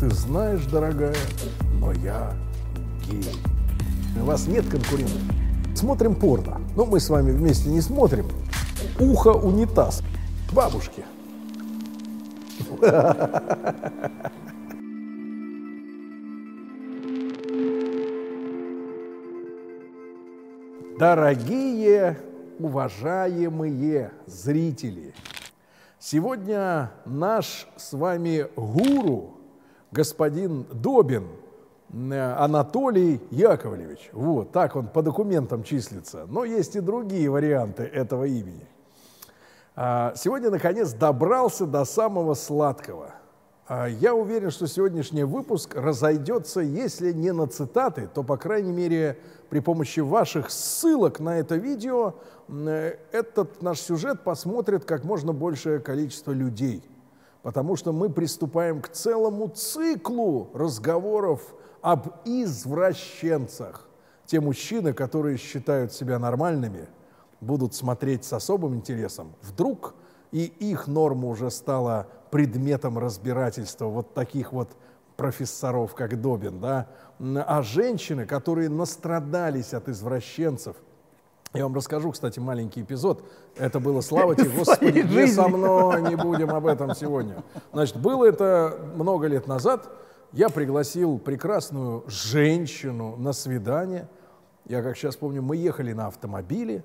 Ты знаешь, дорогая, но я гей. У вас нет конкурентов. Смотрим порно. Но мы с вами вместе не смотрим. Ухо унитаз. Бабушки. Дорогие, уважаемые зрители, сегодня наш с вами гуру, господин Добин, э, Анатолий Яковлевич. Вот, так он по документам числится. Но есть и другие варианты этого имени. А, сегодня, наконец, добрался до самого сладкого – а, я уверен, что сегодняшний выпуск разойдется, если не на цитаты, то, по крайней мере, при помощи ваших ссылок на это видео э, этот наш сюжет посмотрит как можно большее количество людей. Потому что мы приступаем к целому циклу разговоров об извращенцах. Те мужчины, которые считают себя нормальными, будут смотреть с особым интересом. Вдруг и их норма уже стала предметом разбирательства вот таких вот профессоров, как Добин, да, а женщины, которые настрадались от извращенцев. Я вам расскажу, кстати, маленький эпизод. Это было, слава тебе, Господи, не со мной, не будем об этом сегодня. Значит, было это много лет назад. Я пригласил прекрасную женщину на свидание. Я, как сейчас помню, мы ехали на автомобиле,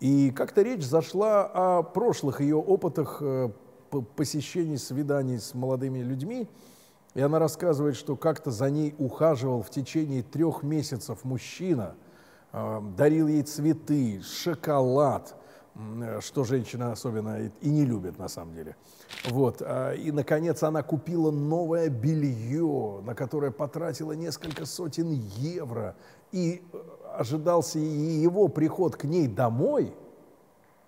и как-то речь зашла о прошлых ее опытах э, посещений свиданий с молодыми людьми, и она рассказывает, что как-то за ней ухаживал в течение трех месяцев мужчина, дарил ей цветы, шоколад, что женщина особенно и не любит на самом деле. Вот. А, и, наконец, она купила новое белье, на которое потратила несколько сотен евро. И э, ожидался и его приход к ней домой.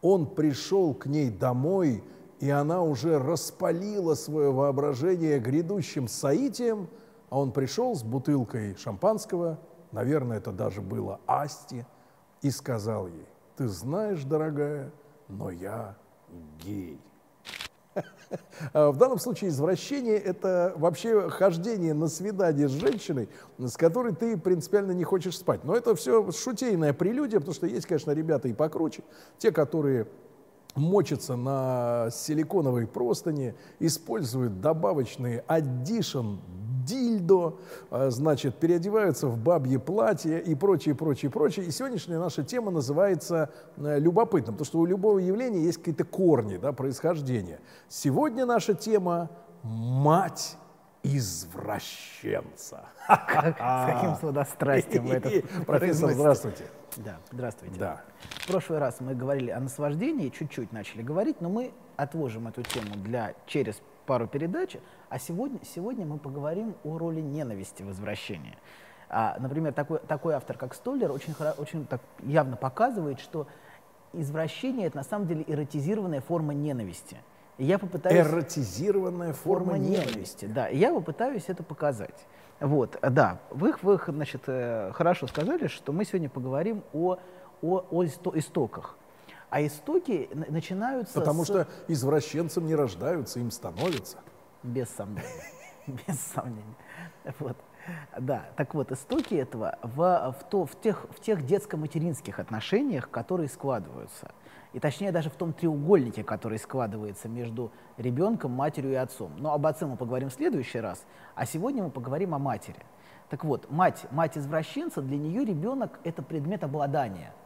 Он пришел к ней домой и она уже распалила свое воображение грядущим соитием, а он пришел с бутылкой шампанского, наверное, это даже было Асти, и сказал ей, ты знаешь, дорогая, но я гей. А в данном случае извращение – это вообще хождение на свидание с женщиной, с которой ты принципиально не хочешь спать. Но это все шутейная прелюдия, потому что есть, конечно, ребята и покруче. Те, которые мочатся на силиконовой простыни, используют добавочные addition дильдо, а, значит, переодеваются в бабье платье и прочее, прочее, прочее. И сегодняшняя наша тема называется э, любопытным, потому что у любого явления есть какие-то корни, да, происхождения. Сегодня наша тема – мать извращенца. С каким сладострастием вы это Профессор, здравствуйте. Да, здравствуйте. Да. В прошлый раз мы говорили о наслаждении, чуть-чуть начали говорить, но мы отложим эту тему для через пару передач, а сегодня, сегодня мы поговорим о роли ненависти в извращении. А, например, такой, такой автор, как Столлер, очень, очень так явно показывает, что извращение — это на самом деле эротизированная форма ненависти. И я попытаюсь... Эротизированная форма, форма ненависти. ненависти. Да, и я попытаюсь это показать. Вот, да, вы, вы значит, э, хорошо сказали, что мы сегодня поговорим о, о, о истоках. А истоки начинаются Потому с... что извращенцам не рождаются, им становятся. Без сомнения. Без сомнения. Вот. Да, так вот, истоки этого в, в, то, в, тех, в тех детско-материнских отношениях, которые складываются – и точнее даже в том треугольнике, который складывается между ребенком, матерью и отцом. Но об отце мы поговорим в следующий раз, а сегодня мы поговорим о матери. Так вот, мать, мать извращенца, для нее ребенок – это предмет обладания –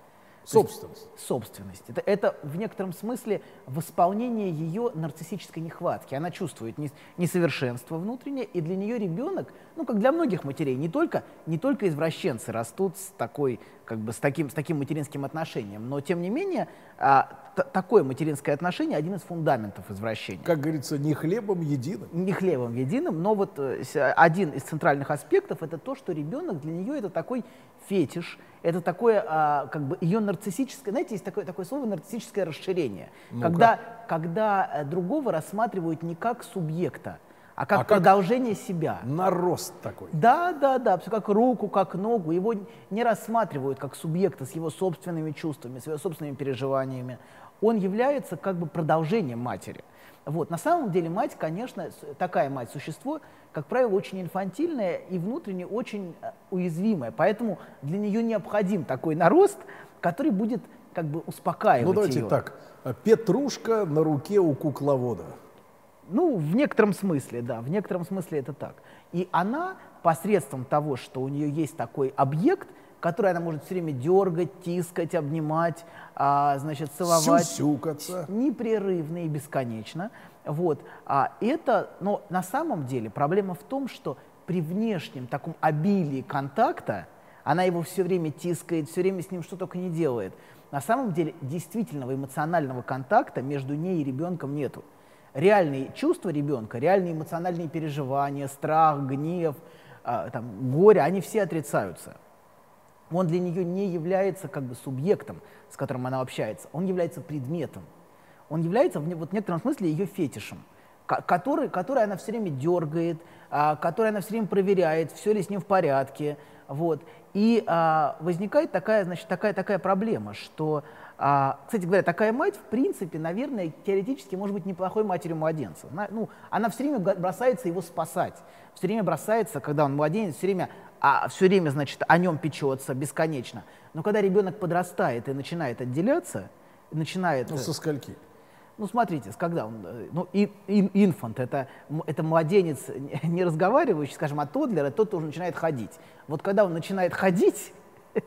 Собственность. собственность. Это, это в некотором смысле восполнение ее нарциссической нехватки. Она чувствует несовершенство внутреннее, и для нее ребенок, ну, как для многих матерей, не только, не только извращенцы растут с, такой, как бы, с, таким, с таким материнским отношением, но, тем не менее, а, такое материнское отношение один из фундаментов извращения. Как говорится, не хлебом единым. Не хлебом единым, но вот э, один из центральных аспектов это то, что ребенок для нее это такой фетиш, это такое, а, как бы, ее нарциссическое, знаете, есть такое, такое слово нарциссическое расширение, ну когда, когда э, другого рассматривают не как субъекта, а как а продолжение как себя. Нарост такой. Да, да, да, все как руку, как ногу. Его не рассматривают как субъекта с его собственными чувствами, с его собственными переживаниями. Он является как бы продолжением матери. Вот. На самом деле мать, конечно, такая мать, существо, как правило, очень инфантильное и внутренне очень э, уязвимое. Поэтому для нее необходим такой нарост, который будет как бы успокаивать Ну давайте ее. так. Петрушка на руке у кукловода. Ну, в некотором смысле, да, в некотором смысле это так. И она посредством того, что у нее есть такой объект, который она может все время дергать, тискать, обнимать, а, значит, целовать. Сюсюкаться. Непрерывно и бесконечно. Вот. А это, но на самом деле проблема в том, что при внешнем таком обилии контакта, она его все время тискает, все время с ним что только не делает. На самом деле действительного эмоционального контакта между ней и ребенком нету. Реальные чувства ребенка, реальные эмоциональные переживания, страх, гнев, а, там, горе, они все отрицаются. Он для нее не является как бы субъектом, с которым она общается, он является предметом. Он является в, вот, в некотором смысле ее фетишем, который, который она все время дергает, а, который она все время проверяет, все ли с ним в порядке. Вот. И а, возникает такая, значит, такая, такая проблема, что, а, кстати говоря, такая мать, в принципе, наверное, теоретически может быть неплохой матерью младенца. Она, ну, она все время бросается его спасать, все время бросается, когда он младенец, все время а все время, значит, о нем печется бесконечно. Но когда ребенок подрастает и начинает отделяться, начинает... Ну, со скольки? Ну, смотрите, когда он, э, ну, и, и, инфант, это, это младенец, не разговаривающий, скажем, а тодлер, тот, кто уже начинает ходить. Вот когда он начинает ходить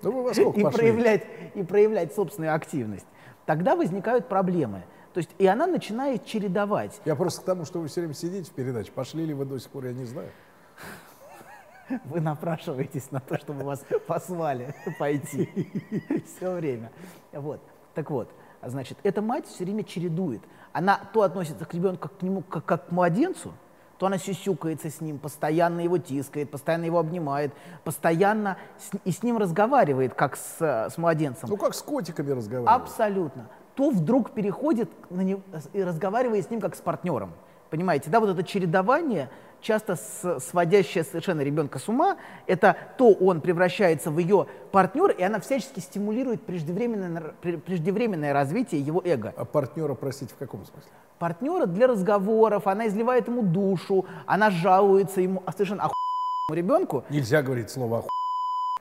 ну, и, проявлять, и проявлять собственную активность, тогда возникают проблемы. То есть, и она начинает чередовать. Я просто к тому, что вы все время сидите в передаче, пошли ли вы до сих пор, я не знаю. Вы напрашиваетесь на то, чтобы вас послали пойти все время. Вот. Так вот, значит, эта мать все время чередует. Она то относится к ребенку как к нему как, как к младенцу, то она сюсюкается с ним, постоянно его тискает, постоянно его обнимает, постоянно с, и с ним разговаривает, как с, с младенцем. Ну, как с котиками разговаривает. Абсолютно. То вдруг переходит на него, и разговаривает с ним, как с партнером. Понимаете, да, вот это чередование часто сводящая совершенно ребенка с ума, это то он превращается в ее партнера, и она всячески стимулирует преждевременное, преждевременное развитие его эго. А партнера, простите, в каком смысле? Партнера для разговоров, она изливает ему душу, она жалуется ему а совершенно охуенному ребенку. Нельзя говорить слово охуенному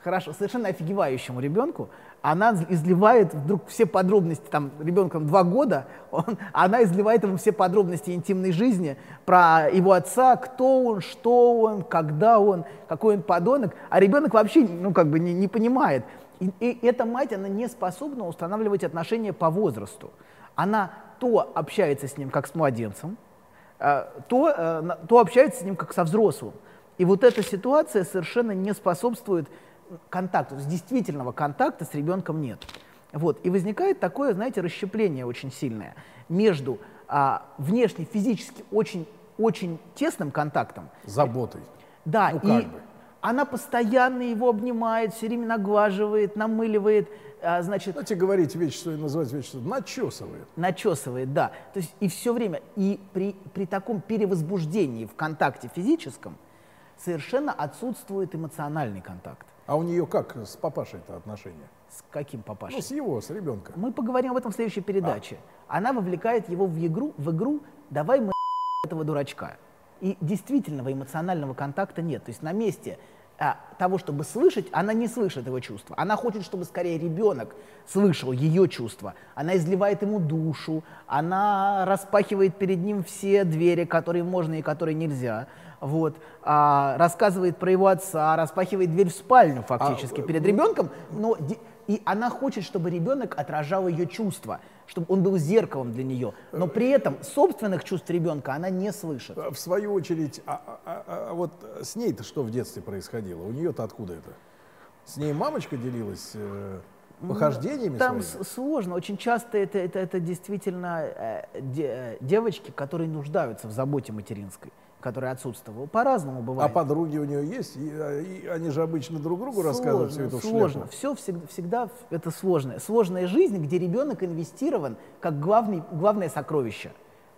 хорошо, совершенно офигевающему ребенку, она изливает вдруг все подробности, там, ребенком два года, он, она изливает ему все подробности интимной жизни про его отца, кто он, что он, когда он, какой он подонок, а ребенок вообще, ну, как бы не, не понимает. И, и эта мать, она не способна устанавливать отношения по возрасту. Она то общается с ним как с младенцем, э, то, э, то общается с ним как со взрослым. И вот эта ситуация совершенно не способствует контакта, то есть действительного контакта с ребенком нет. Вот. И возникает такое, знаете, расщепление очень сильное между а, внешне физически очень, очень тесным контактом. Заботой. Да, ну, и бы. она постоянно его обнимает, все время наглаживает, намыливает, а, значит... Знаете, говорить вещи, что называть вещи, начесывает. Начесывает, да. То есть и все время, и при, при таком перевозбуждении в контакте физическом совершенно отсутствует эмоциональный контакт. А у нее как с папашей-то отношения? С каким папашей? Ну, с его, с ребенка. Мы поговорим об этом в следующей передаче. А. Она вовлекает его в игру, в игру «давай мы этого дурачка». И действительного эмоционального контакта нет. То есть на месте а, того, чтобы слышать, она не слышит его чувства. Она хочет, чтобы скорее ребенок слышал ее чувства. Она изливает ему душу, она распахивает перед ним все двери, которые можно и которые нельзя вот, а, рассказывает про его отца, распахивает дверь в спальню фактически а, перед ребенком, но и она хочет, чтобы ребенок отражал ее чувства, чтобы он был зеркалом для нее. Но при этом собственных чувств ребенка она не слышит. В свою очередь, а, а, а, а вот с ней-то что в детстве происходило? У нее-то откуда это? С ней мамочка делилась э, похождениями Там своими? сложно. Очень часто это, это, это действительно э, де, э, девочки, которые нуждаются в заботе материнской который отсутствовал. По-разному бывает. А подруги у нее есть? И, и они же обычно друг другу сложно, рассказывают всю эту Сложно. Шляпу. Все всегда, всегда это сложное. Сложная жизнь, где ребенок инвестирован как главный, главное сокровище.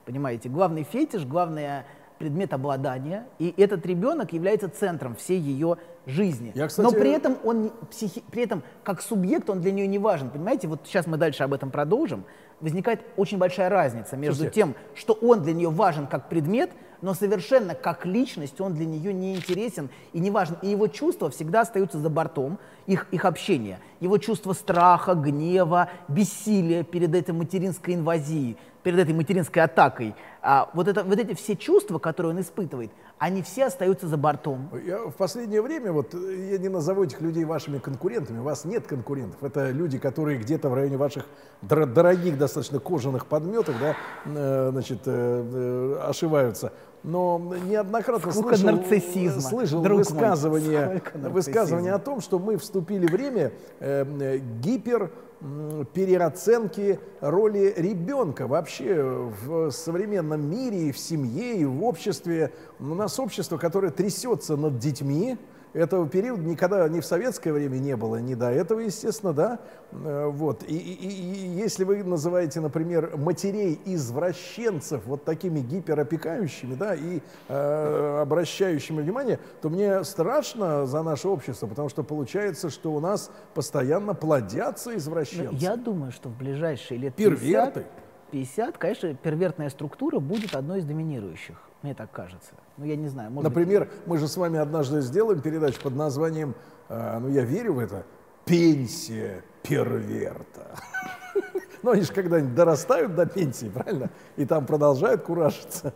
Понимаете? Главный фетиш, главное предмет обладания, и этот ребенок является центром всей ее жизни. Я, кстати... Но при этом он психи... при этом как субъект он для нее не важен. Понимаете? Вот сейчас мы дальше об этом продолжим. возникает очень большая разница между Слушайте. тем, что он для нее важен как предмет, но совершенно как личность он для нее не интересен и не важен. И его чувства всегда остаются за бортом, их, их общение. Его чувство страха, гнева, бессилия перед этой материнской инвазией, перед этой материнской атакой. А, вот, это, вот эти все чувства, которые он испытывает, они все остаются за бортом. Я в последнее время, вот я не назову этих людей вашими конкурентами, у вас нет конкурентов. Это люди, которые где-то в районе ваших дор- дорогих достаточно кожаных подметок, да, э, значит, э, э, ошиваются. Но неоднократно Сколько слышал, нарциссизма, слышал друг мой, высказывание, высказывание о том, что мы вступили в время э, э, гипер переоценки роли ребенка вообще в современном мире и в семье и в обществе. У нас общество, которое трясется над детьми. Этого периода никогда ни в советское время не было, ни до этого, естественно, да. Э, Вот. И, и- и- если вы называете, например, матерей извращенцев вот такими гиперопекающими, да, и э, обращающими внимание, то мне страшно за наше общество, потому что получается, что у нас постоянно плодятся Ну, извращенцы. Я думаю, что в ближайшие лет Перверты? 50, 50, конечно, первертная структура будет одной из доминирующих. Мне так кажется. Ну, я не знаю, может быть, Например, мы же с вами однажды сделаем передачу под названием, э, ну я верю в это, «Пенсия перверта». Ну они же когда-нибудь дорастают до пенсии, правильно? И там продолжают куражиться.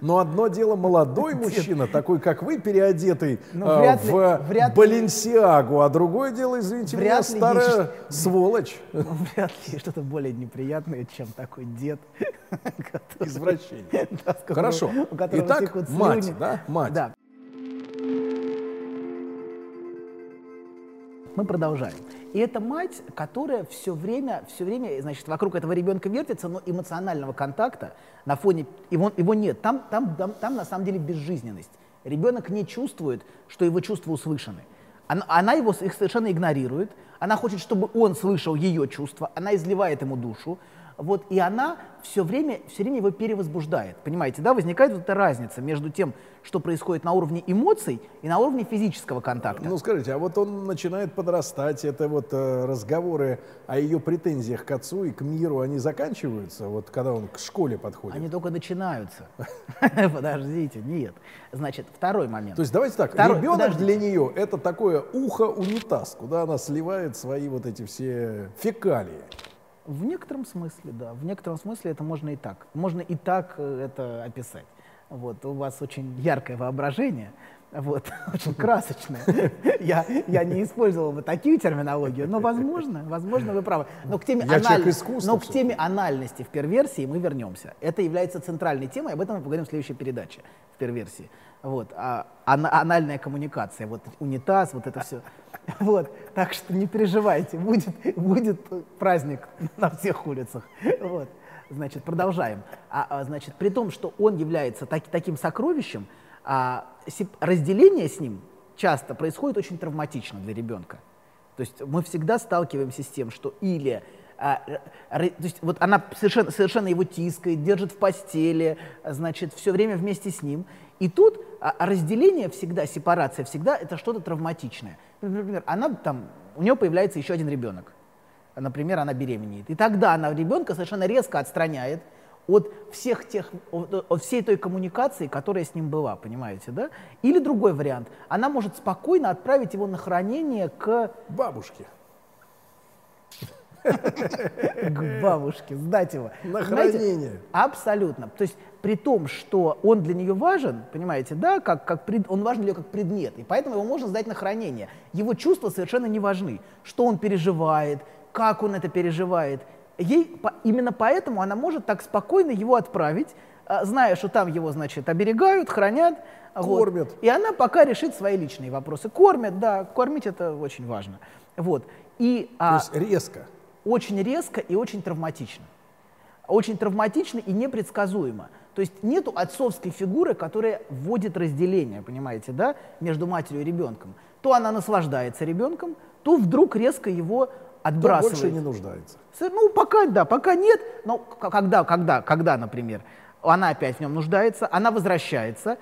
Но одно дело молодой мужчина, такой как вы, переодетый Ну, вряд ли- в вряд Баленсиагу, а другое дело, извините меня, Вряд ли старая сволочь, ну, вряд ли что-то более неприятное, чем такой дед. который- извращение. да, Хорошо. у Итак, мать, да? Мать. Да. Мы продолжаем. И это мать, которая все время, все время, значит, вокруг этого ребенка вертится, но эмоционального контакта на фоне его, его нет. Там, там, там, там на самом деле безжизненность. Ребенок не чувствует, что его чувства услышаны. Она, она его их совершенно игнорирует. Она хочет, чтобы он слышал ее чувства. Она изливает ему душу. Вот, и она все время, все время его перевозбуждает. Понимаете, да? Возникает вот эта разница между тем, что происходит на уровне эмоций и на уровне физического контакта. Ну скажите, а вот он начинает подрастать, это вот э, разговоры о ее претензиях к отцу и к миру, они заканчиваются, вот когда он к школе подходит? Они только начинаются. Подождите, нет. Значит, второй момент. То есть давайте так, Второй- ребенок подождите. для нее это такое ухо-унитаз, куда она сливает свои вот эти все фекалии. В некотором смысле, да. В некотором смысле это можно и так. Можно и так э, это описать. Вот, у вас очень яркое воображение, вот, очень красочное. Я, я не использовал бы такие терминологии, но возможно, возможно, вы правы. Но к теме, Я аналь- искусства но к теме анальности в перверсии мы вернемся. Это является центральной темой, об этом мы поговорим в следующей передаче в перверсии. Вот, а, ана- анальная коммуникация, вот унитаз, вот это все. Вот, так что не переживайте, будет, будет праздник на всех улицах. Вот. Значит, продолжаем. А, а, значит, при том, что он является так- таким сокровищем, а, разделение с ним часто происходит очень травматично для ребенка. То есть мы всегда сталкиваемся с тем, что или а, р- то есть вот она совершенно, совершенно его тискает, держит в постели, а, значит, все время вместе с ним. И тут а, разделение всегда, сепарация всегда это что-то травматичное. Например, она там, у нее появляется еще один ребенок. Например, она беременеет. И тогда она ребенка совершенно резко отстраняет от всех тех, от, всей той коммуникации, которая с ним была, понимаете, да? Или другой вариант. Она может спокойно отправить его на хранение к Бабушки. К бабушке, сдать его. На Понимаете? хранение. Абсолютно. То есть при том, что он для нее важен, понимаете, да, как, как пред- он важен для нее как предмет, и поэтому его можно сдать на хранение. Его чувства совершенно не важны. Что он переживает, как он это переживает. Ей по- именно поэтому она может так спокойно его отправить, а, зная, что там его, значит, оберегают, хранят. вот. Кормят. И она пока решит свои личные вопросы. Кормят, да, кормить это очень важно. Вот. И, То а, есть резко. Очень резко и очень травматично. Очень травматично и непредсказуемо. То есть нету отцовской фигуры, которая вводит разделение, понимаете, да, между матерью и ребенком. То она наслаждается ребенком, то вдруг резко его отбрасывает. больше не нуждается. Ну, пока да, пока нет. Но когда, когда, когда, например, она опять в нем нуждается, она возвращается,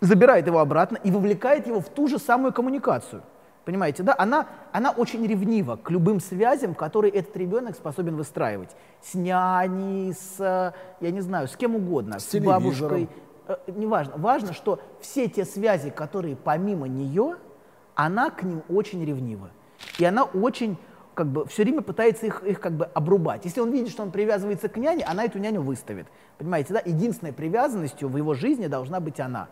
забирает его обратно и вовлекает его в ту же самую коммуникацию. Понимаете, да? Она, она очень ревнива к любым связям, которые этот ребенок способен выстраивать. С няней, с, э, я не знаю, с кем угодно. С с бабушкой. Э, неважно. Важно, что все те связи, которые помимо нее, она к ним очень ревнива. И она очень как бы все время пытается их, их как бы обрубать. Если он видит, что он привязывается к няне, она эту няню выставит. Понимаете, да? Единственной привязанностью в его жизни должна быть она.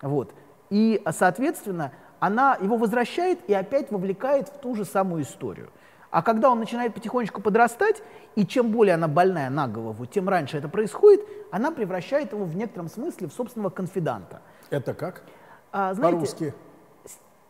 Вот. И, соответственно, она его возвращает и опять вовлекает в ту же самую историю. А когда он начинает потихонечку подрастать, и чем более она больная на голову, тем раньше это происходит, она превращает его в некотором смысле в собственного конфиданта. Это как? А, знаете, По-русски.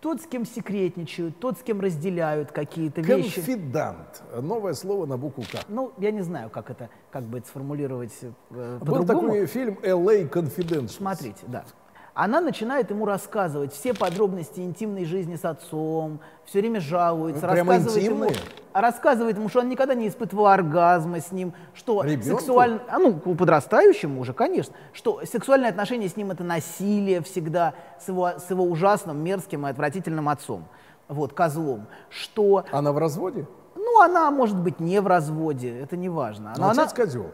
тот, с кем секретничают, тот, с кем разделяют какие-то вещи. Конфидант. Новое слово на букву К. Ну, я не знаю, как это, как бы это сформулировать э, Был по-другому. такой фильм «LA Confidential». Смотрите, да. Она начинает ему рассказывать все подробности интимной жизни с отцом, все время жалуется, Ну, рассказывает ему, интимные? а рассказывает ему, что он никогда не испытывал оргазма с ним, что сексуально, а ну, подрастающему уже, конечно, что сексуальные отношения с ним это насилие всегда с его, с его ужасным, мерзким и отвратительным отцом, вот, козлом, что, Она в разводе? ну, она может быть не в разводе, это не важно. Но она, отец козел.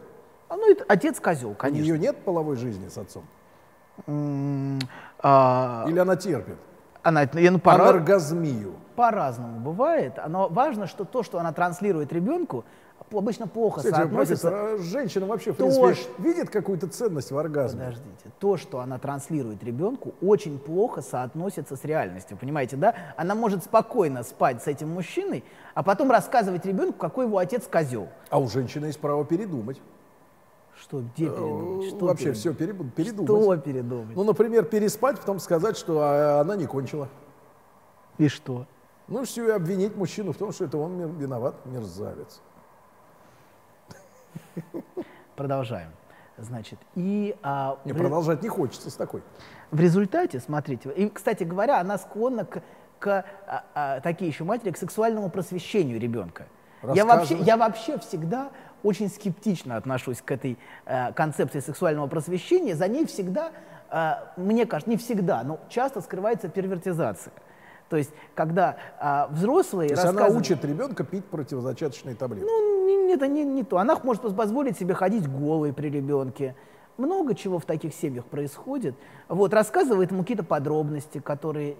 а, ну, это отец козел, У конечно. нее нет половой жизни с отцом? А, Или она терпит? она, ну, пора- Анаргазмию. по-разному бывает. Но важно, что то, что она транслирует ребенку, обычно плохо Кстати, соотносится. профессор, а женщина вообще, в То, принципе, что- видит какую-то ценность в оргазме? Подождите, то, что она транслирует ребенку, очень плохо соотносится с реальностью, понимаете, да? Она может спокойно спать с этим мужчиной, а потом рассказывать ребенку, какой его отец козел. А у женщины есть право передумать. Что, где передумать? Что Э, Вообще передумать? все передумать. Что передумать? Ну, например, переспать, потом сказать, что а, она не кончила. И что? Ну, все, и обвинить мужчину в том, что это он виноват, мерзавец. Продолжаем. Значит, и а, Не, в- продолжать не хочется с такой. В результате, смотрите, и, кстати говоря, она склонна к, к, а, а, такие еще матери, к сексуальному просвещению ребенка. Я вообще, я вообще всегда очень скептично отношусь к этой э, концепции сексуального просвещения. За ней всегда, э, мне кажется, не всегда, но часто скрывается первертизация. То есть, когда а, взрослые То есть она учит ребенка пить противозачаточные таблетки. ну, не- это не, не то. Она может позволить себе ходить голой при ребенке. Много чего в таких семьях происходит. Вот, рассказывает ему какие-то подробности, которые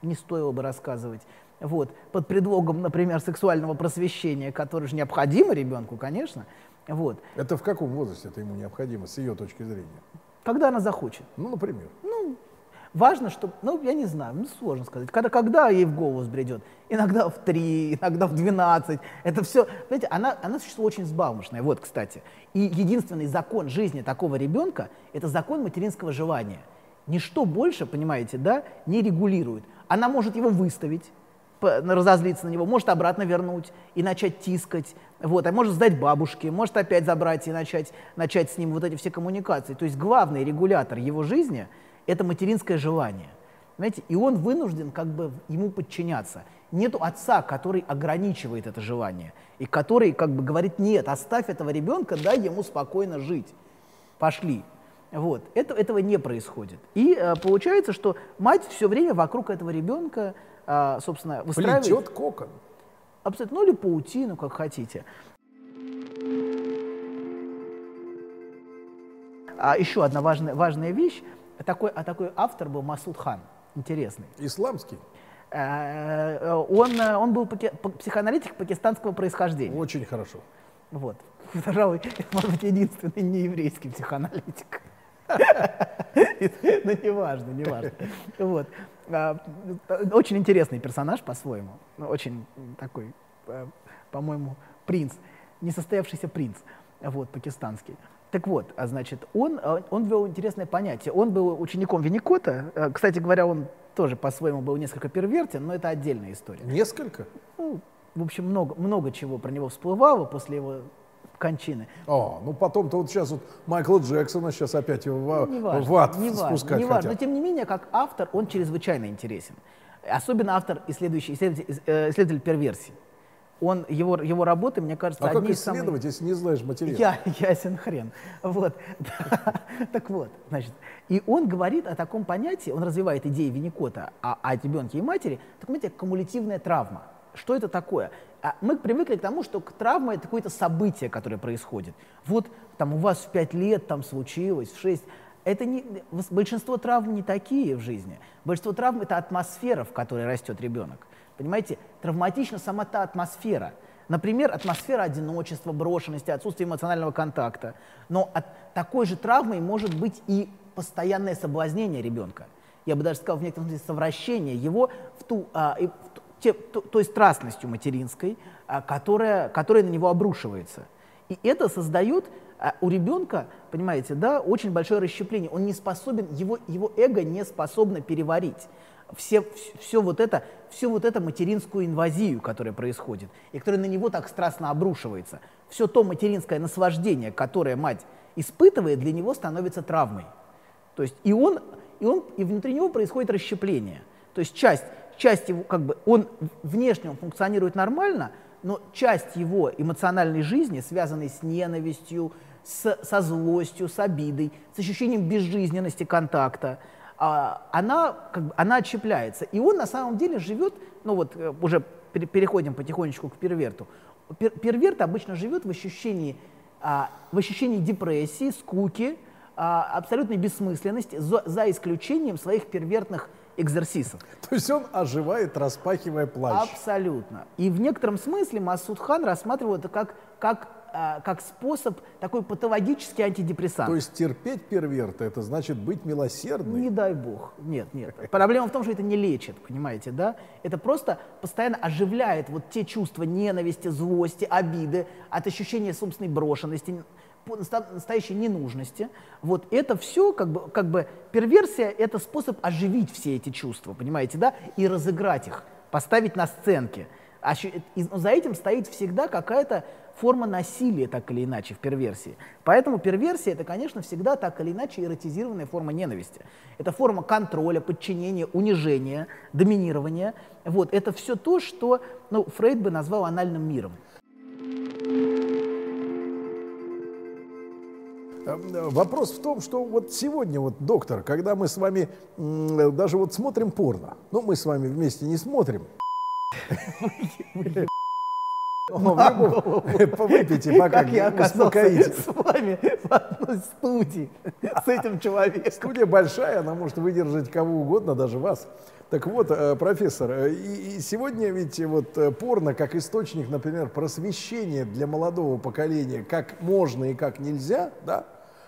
не стоило бы рассказывать. Вот, под предлогом, например, сексуального просвещения, которое же необходимо ребенку, конечно. Вот, Это в каком возрасте это ему необходимо, с ее точки зрения? когда она захочет. Ну, например. Важно, чтобы, ну, я не знаю, ну, сложно сказать, когда, когда ей в голову сбредет. Иногда в 3, иногда в 12. Это все, знаете, она, она существо очень взбалмошное. Вот, кстати. И единственный закон жизни такого ребенка – это закон материнского желания. Ничто больше, понимаете, да, не регулирует. Она может его выставить, разозлиться на него, может обратно вернуть и начать тискать, вот, а может сдать бабушке, может опять забрать и начать, начать с ним вот эти все коммуникации. То есть главный регулятор его жизни – это материнское желание. Знаете, и он вынужден как бы ему подчиняться. Нету отца, который ограничивает это желание, и который как бы говорит, нет, оставь этого ребенка, дай ему спокойно жить. Пошли. Вот. Это, этого не происходит. И э, получается, что мать все время вокруг этого ребенка, э, собственно, выстраивает... Плетет кокон. Абсолютно. Ну или паутину, как хотите. А еще одна важная, важная вещь. Такой, а такой автор был Масуд Хан. Интересный. Исламский. Э, э, Он, э, он был паки- па- психоаналитик пакистанского происхождения. Очень хорошо. Вот. Пожалуй, может быть, единственный нееврейский психоаналитик. Но неважно, неважно. Вот. А, Очень интересный персонаж по-своему. Ну, Очень такой, э, по-моему, принц. Несостоявшийся принц. Вот, пакистанский. Так вот, а значит, он, он ввел интересное понятие. Он был учеником Винникота. Кстати говоря, он тоже по-своему был несколько первертен, но это отдельная история. Несколько? Ну, в общем, много, много чего про него всплывало после его кончины. А, ну потом-то вот сейчас вот Майкла Джексона сейчас опять его в, Ну, неважно, в ад неважно, спускать неважно. хотят. Но тем не менее, как автор, он чрезвычайно интересен. Особенно автор, исследующий, исследователь, э, исследователь перверсий. он, его, его работы, мне кажется, а одни как из самых... исследовать, если не знаешь материал? Я, ясен хрен. Вот. Так вот, значит, и он говорит о таком понятии, он развивает идеи Винникота о, о ребенке и матери, так понятие кумулятивная травма. Что это такое? А мы привыкли к тому, что травма – это какое-то событие, которое происходит. Вот там у вас в 5 лет там случилось, в 6. Это не, большинство травм не такие в жизни. Большинство травм – это атмосфера, в которой растет ребенок. Понимаете, травматична сама та атмосфера. Например, атмосфера одиночества, брошенности, отсутствия эмоционального контакта. Но от такой же травмой может быть и постоянное соблазнение ребенка. Я бы даже сказал, в некотором смысле, совращение его в ту, а, в те, то, той страстностью материнской, а, которая, которая на него обрушивается. И это создает а, у ребенка, понимаете, да, очень большое расщепление. Он не способен, его, его эго не способно переварить все, все, вот это, всю вот эту материнскую инвазию, которая происходит, и которая на него так страстно обрушивается. Все то материнское наслаждение, которое мать испытывает, для него становится травмой. То есть и он, и он, и внутри него происходит расщепление. То есть часть, часть его, как бы, он внешне он функционирует нормально, но часть его эмоциональной жизни, связанной с ненавистью, с, со злостью, с обидой, с ощущением безжизненности контакта, а, она, как бы, она отщепляется. И он на самом деле живет, ну вот э, уже переходим потихонечку к перверту. Пер, перверт обычно живет в ощущении, а, в ощущении депрессии, скуки, а, абсолютной бессмысленности, за, за исключением своих первертных экзерсисов. То есть он оживает, распахивая плащ. Абсолютно. И в некотором смысле Масудхан рассматривал это как, как а, как способ такой патологический антидепрессант. То есть терпеть перверта, это значит быть милосердным? Не дай бог. Нет, нет. Проблема в том, что это не лечит, понимаете, да? Это просто постоянно оживляет вот те чувства ненависти, злости, обиды, от ощущения собственной брошенности, настоящей ненужности. Вот это все, как бы, как бы перверсия, это способ оживить все эти чувства, понимаете, да? И разыграть их, поставить на сценке. А за этим стоит всегда какая-то форма насилия, так или иначе, в перверсии. Поэтому перверсия – это, конечно, всегда так или иначе эротизированная форма ненависти. Это форма контроля, подчинения, унижения, доминирования. Вот. Это все то, что ну, Фрейд бы назвал анальным миром. Эм, вопрос в том, что вот сегодня, вот, доктор, когда мы с вами даже вот смотрим порно, ну, мы с вами вместе не смотрим, Выпейте пока, я оказался с вами в одной студии с этим человеком. Студия большая, она может выдержать кого угодно, даже вас. Так вот, э, профессор, э, и, сегодня ведь вот э, порно как источник, например, просвещения для молодого поколения, как можно и как нельзя, да,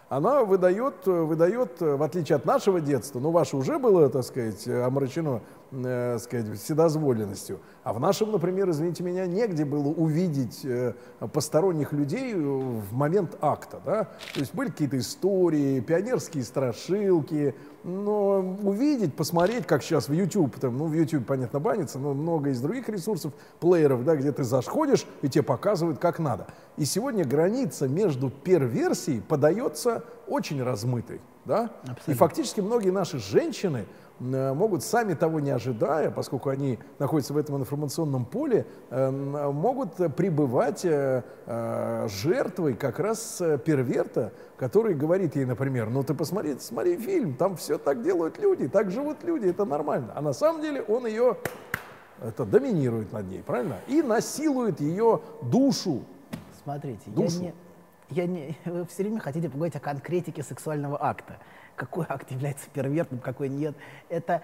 она выдает, выдает, в отличие от нашего детства, ну, ваше уже было, так сказать, омрачено э, сказать, вседозволенностью. А в нашем, например, извините меня, негде было увидеть э, посторонних людей в момент акта. Да? То есть были какие-то истории, пионерские страшилки, но увидеть, посмотреть, как сейчас в YouTube, там, ну в YouTube, понятно, банится, но много из других ресурсов, плееров, да, где ты заходишь и тебе показывают, как надо. И сегодня граница между перверсией подается очень размытой. Да? И фактически многие наши женщины, Э, могут, сами того не ожидая, поскольку они находятся в этом информационном поле, э, могут пребывать э, жертвой как раз перверта, который говорит ей, например, ну ты посмотри, смотри фильм, там все так делают люди, так живут люди, это нормально. А на самом деле он ее это доминирует над ней, правильно? И насилует ее душу. Смотрите, душу. я не, я не, вы все время хотите поговорить о конкретике сексуального акта какой акт является первертным, какой нет. Это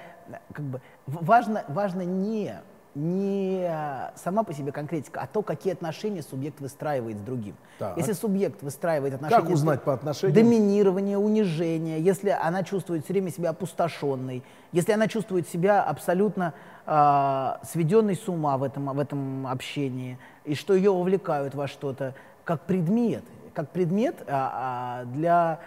как бы важно, важно не, не сама по себе конкретика, а то, какие отношения субъект выстраивает с другим. Так. Если субъект выстраивает отношения... Как узнать по отношениям? Доминирование, унижение, если она чувствует все время себя опустошенной, если она чувствует себя абсолютно э, сведенной с ума в этом, в этом общении, и что ее увлекают во что-то, как предмет, как предмет а, а, для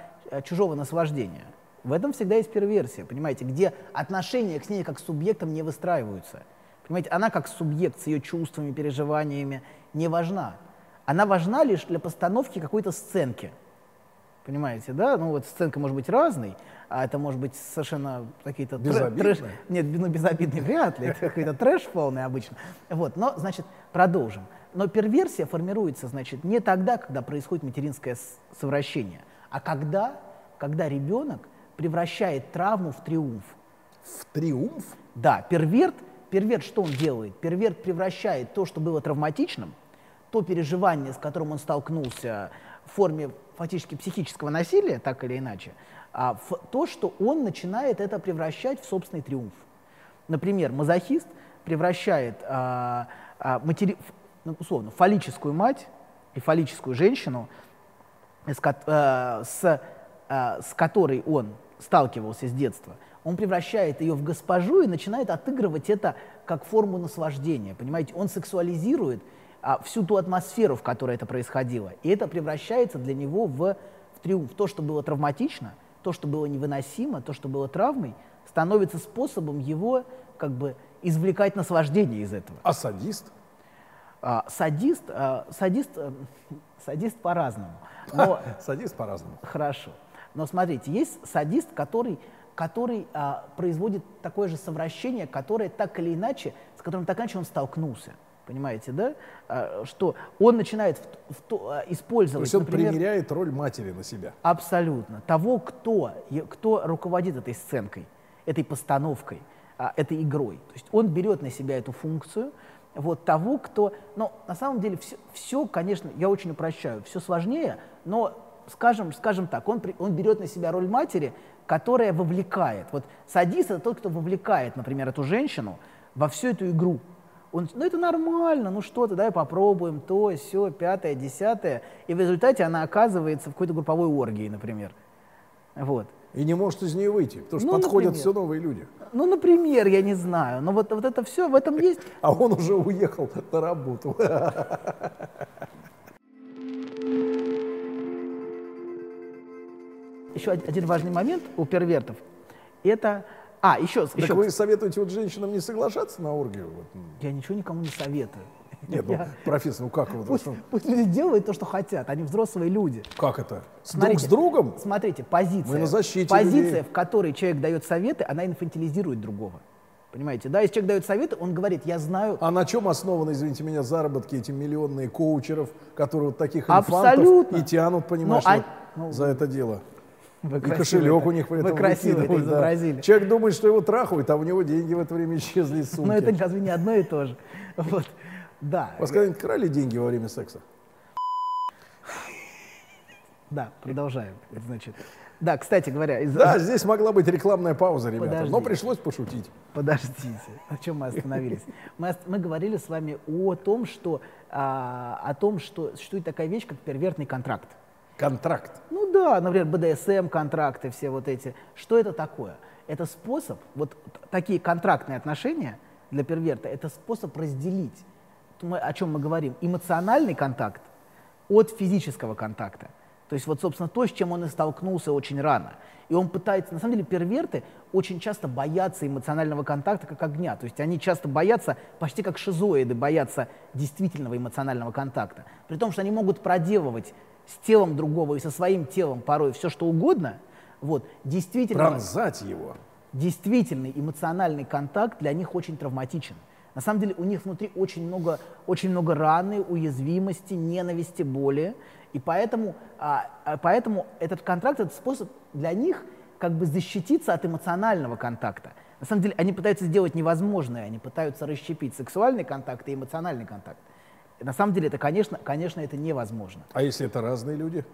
чужого наслаждения. В этом всегда есть перверсия, понимаете, где отношения к ней как к субъектам не выстраиваются. Понимаете, она как субъект с ее чувствами, переживаниями не важна. Она важна лишь для постановки какой-то сценки. Понимаете, да? Ну вот сценка может быть разной, а это может быть совершенно какие-то трэш... Нет, ну безобидный вряд ли, это какой-то трэш полный обычно. Вот, но, значит, продолжим. Но перверсия формируется, значит, не тогда, когда происходит материнское совращение, а когда, когда ребенок превращает травму в триумф. В триумф? Да, перверт, перверт что он делает? Перверт превращает то, что было травматичным, то переживание, с которым он столкнулся в форме фактически психического насилия, так или иначе, а, в то, что он начинает это превращать в собственный триумф. Например, мазохист превращает а, а, матери- ну, условно, фаллическую мать и фаллическую женщину, с, э, с, э, с которой он сталкивался с детства, он превращает ее в госпожу и начинает отыгрывать это как форму наслаждения. Понимаете, он сексуализирует а, всю ту атмосферу, в которой это происходило. И это превращается для него в, в триумф. То, что было травматично, то, что было невыносимо, то, что было травмой, становится способом его как бы извлекать наслаждение из этого. А садист? А, садист, а, садист, э, садист по-разному. Но Садист по-разному. Хорошо. Но смотрите, есть садист, который, который а, производит такое же совращение, которое так или иначе, с которым так или иначе он столкнулся. Понимаете, да? А, что он начинает в в то- а, То использовать, есть он например, примеряет роль матери на себя. абсолютно того, кто, кто руководит этой сценкой, этой постановкой, а, этой игрой. То есть он берет на себя эту функцию вот того, кто... Но на самом деле все, конечно, я очень упрощаю, все сложнее, но, скажем, скажем так, он, он берет на себя роль матери, которая вовлекает. Вот садист — это тот, кто вовлекает, например, эту женщину во всю эту игру. Он, ну это нормально, ну что то давай попробуем, то, все, пятое, десятое. И в результате она оказывается в какой-то групповой оргии, например. Вот. И не может из нее выйти, потому что Ну, подходят например. все новые люди. Ну, например, я не знаю. Но вот, вот это все, в этом есть. А он уже уехал на работу. Еще од- один важный момент у первертов. Это... А, еще, Так еще. вы советуете вот женщинам не соглашаться на оргию? Вот. Я ничего никому не советую. Нет, ну, профессор, ну как вот, Пусть, что- пусть люди делают то, что хотят. Они взрослые люди. как это? С друг Смотрите, с другом? Смотрите, позиция. Мы на защите позиция, людей. в которой человек дает советы, она инфантилизирует другого. Понимаете, да? Если человек дает советы, он говорит, я знаю, А на чем основаны, извините меня, заработки эти миллионные коучеров, которые вот таких инфантов Абсолютно. и тянут, понимаешь, Ну, а- вот ну, за это дело? Вы И кошелек это- у них при этом Вы красиво это выкидывают, да. изобразили. Человек думает, что его трахают, а у него деньги в это время исчезли из сумки. Но это разве не одно и то же? Вот. Да, Вас когда-нибудь крали деньги во время секса? да, продолжаем. Значит, да, кстати говоря, из- Да, здесь могла быть рекламная пауза, ребята, но Подождите. пришлось пошутить. Подождите, на чем мы остановились? Мы, ост- мы говорили с вами о том, что, а, о том, что существует такая вещь, как первертный контракт. Контракт. Ну да, например, БДСМ контракты, все вот эти. Что это такое? Это способ, вот такие контрактные отношения для перверта, это способ разделить, о чем мы говорим, эмоциональный контакт от физического контакта. То есть вот, собственно, то, с чем он и столкнулся очень рано. И он пытается, на самом деле, перверты очень часто боятся эмоционального контакта как огня. То есть они часто боятся, почти как шизоиды, боятся действительного эмоционального контакта. При том, что они могут проделывать с телом другого и со своим телом порой все, что угодно, вот, действительно, Пронзать его. действительный эмоциональный контакт для них очень травматичен. На самом деле у них внутри очень много, очень много раны, уязвимости, ненависти, боли. И поэтому, а, а, поэтому этот контракт, этот способ для них как бы защититься от эмоционального контакта. На самом деле они пытаются сделать невозможное, они пытаются расщепить сексуальный контакт и эмоциональный контакт. На самом деле это, конечно, конечно, это невозможно. А если это разные люди?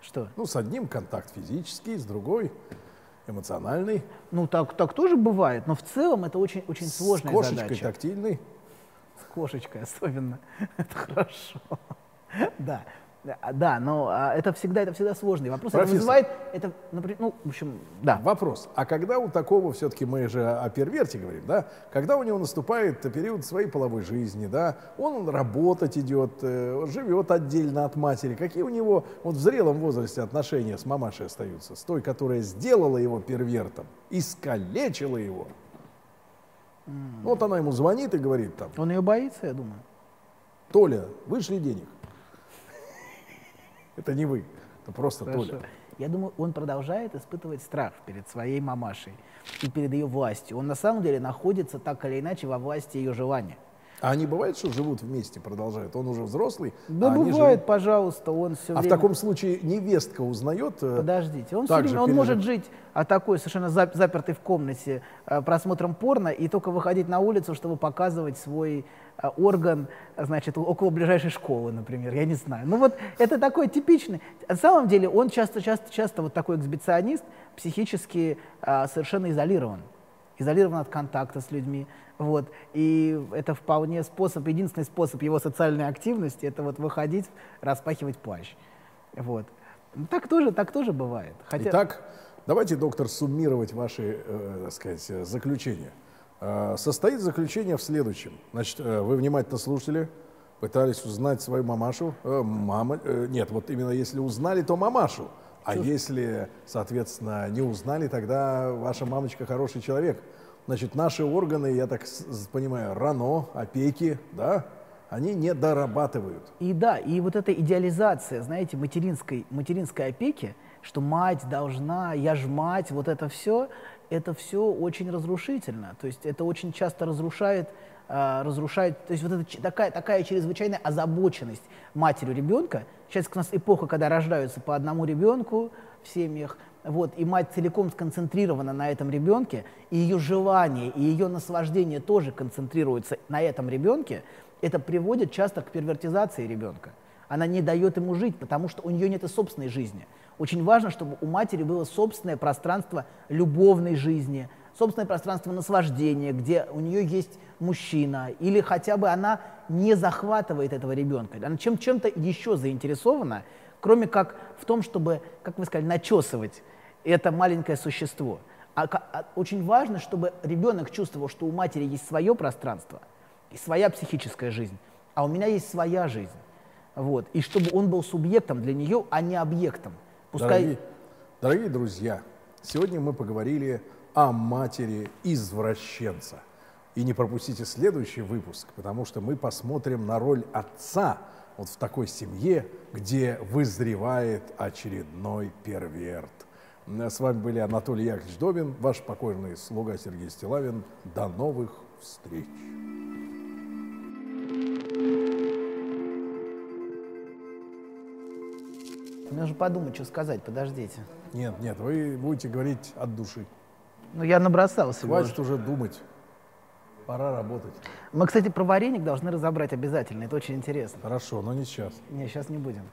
Что? Ну, с одним контакт физический, с другой эмоциональный, Ну, так, так тоже бывает, но в целом это очень, очень с сложная кошечкой задача. тактильный. С кошечкой особенно. Это хорошо. Да. Да, Да, но а, это всегда, это всегда сложный вопрос. Это Профессор. вызывает, это, например, ну, в общем, да. Вопрос. А когда у такого, все-таки мы же о перверте говорим, да? Когда у него наступает период своей половой жизни, да? Он работать идет, э, живет отдельно от матери. Какие у него вот в зрелом возрасте отношения с мамашей остаются? С той, которая сделала его первертом, искалечила его. Вот она ему звонит и говорит там, Он ее боится, я думаю. Толя, вышли денег. Это не вы, это просто. Толя. Я думаю, он продолжает испытывать страх перед своей мамашей и перед ее властью. Он на самом деле находится так или иначе во власти ее желания. А они бывает, что живут вместе, продолжают? Он уже взрослый? Да а бывает, живут- пожалуйста, он все А время... в таком случае невестка узнает? э, Подождите, он, же время, он пережив- может жить а, такой совершенно зап- запертый в комнате а, просмотром порно и только выходить на улицу, чтобы показывать свой а, орган, а, значит, около ближайшей школы, например, я не знаю. Ну вот это такой типичный. На самом деле он часто, часто, часто вот такой эксбиционист, психически а, совершенно изолирован, изолирован от контакта с людьми. Вот. И это вполне способ, единственный способ его социальной активности, это вот выходить, распахивать плащ. Вот. Так тоже, так тоже бывает. Хотя... Итак, давайте, доктор, суммировать ваши, э, так сказать, э, заключения. Э, состоит заключение в следующем. Значит, э, вы внимательно слушали, пытались узнать свою мамашу. Э, мама, э, нет, вот именно если узнали, то мамашу. А если, соответственно, не узнали, тогда ваша мамочка хороший человек. Значит, наши органы, я так понимаю, рано, опеки, да, они не дорабатывают. И да, и вот эта идеализация, знаете, материнской, материнской опеки, что мать должна, я ж мать, вот это все, это все очень разрушительно. То есть это очень часто разрушает, а, разрушает, то есть вот эта такая, такая чрезвычайная озабоченность матерью ребенка. Сейчас у нас эпоха, когда рождаются по одному ребенку в семьях, вот, и мать целиком сконцентрирована на этом ребенке, и ее желание, и ее наслаждение тоже концентрируются на этом ребенке, это приводит часто к первертизации ребенка. Она не дает ему жить, потому что у нее нет и собственной жизни. Очень важно, чтобы у матери было собственное пространство любовной жизни, собственное пространство наслаждения, где у нее есть мужчина, или хотя бы она не захватывает этого ребенка. Она чем, чем-то еще заинтересована, кроме как в том, чтобы, как вы сказали, начесывать это маленькое существо. А, а очень важно, чтобы ребенок чувствовал, что у матери есть свое пространство и своя психическая жизнь, а у меня есть своя жизнь. Вот. И чтобы он был субъектом для нее, а не объектом. Пускай... Дорогие, дорогие друзья, сегодня мы поговорили о матери извращенца. И не пропустите следующий выпуск, потому что мы посмотрим на роль отца вот в такой семье, где вызревает очередной перверт. С вами были Анатолий Яковлевич Добин, ваш покорный слуга Сергей Стилавин. До новых встреч! Мне нужно подумать, что сказать, подождите. Нет, нет, вы будете говорить от души. Ну, я набросал всего. Хватит уже думать. Пора работать. Мы, кстати, про вареник должны разобрать обязательно, это очень интересно. Хорошо, но не сейчас. Не, сейчас не будем.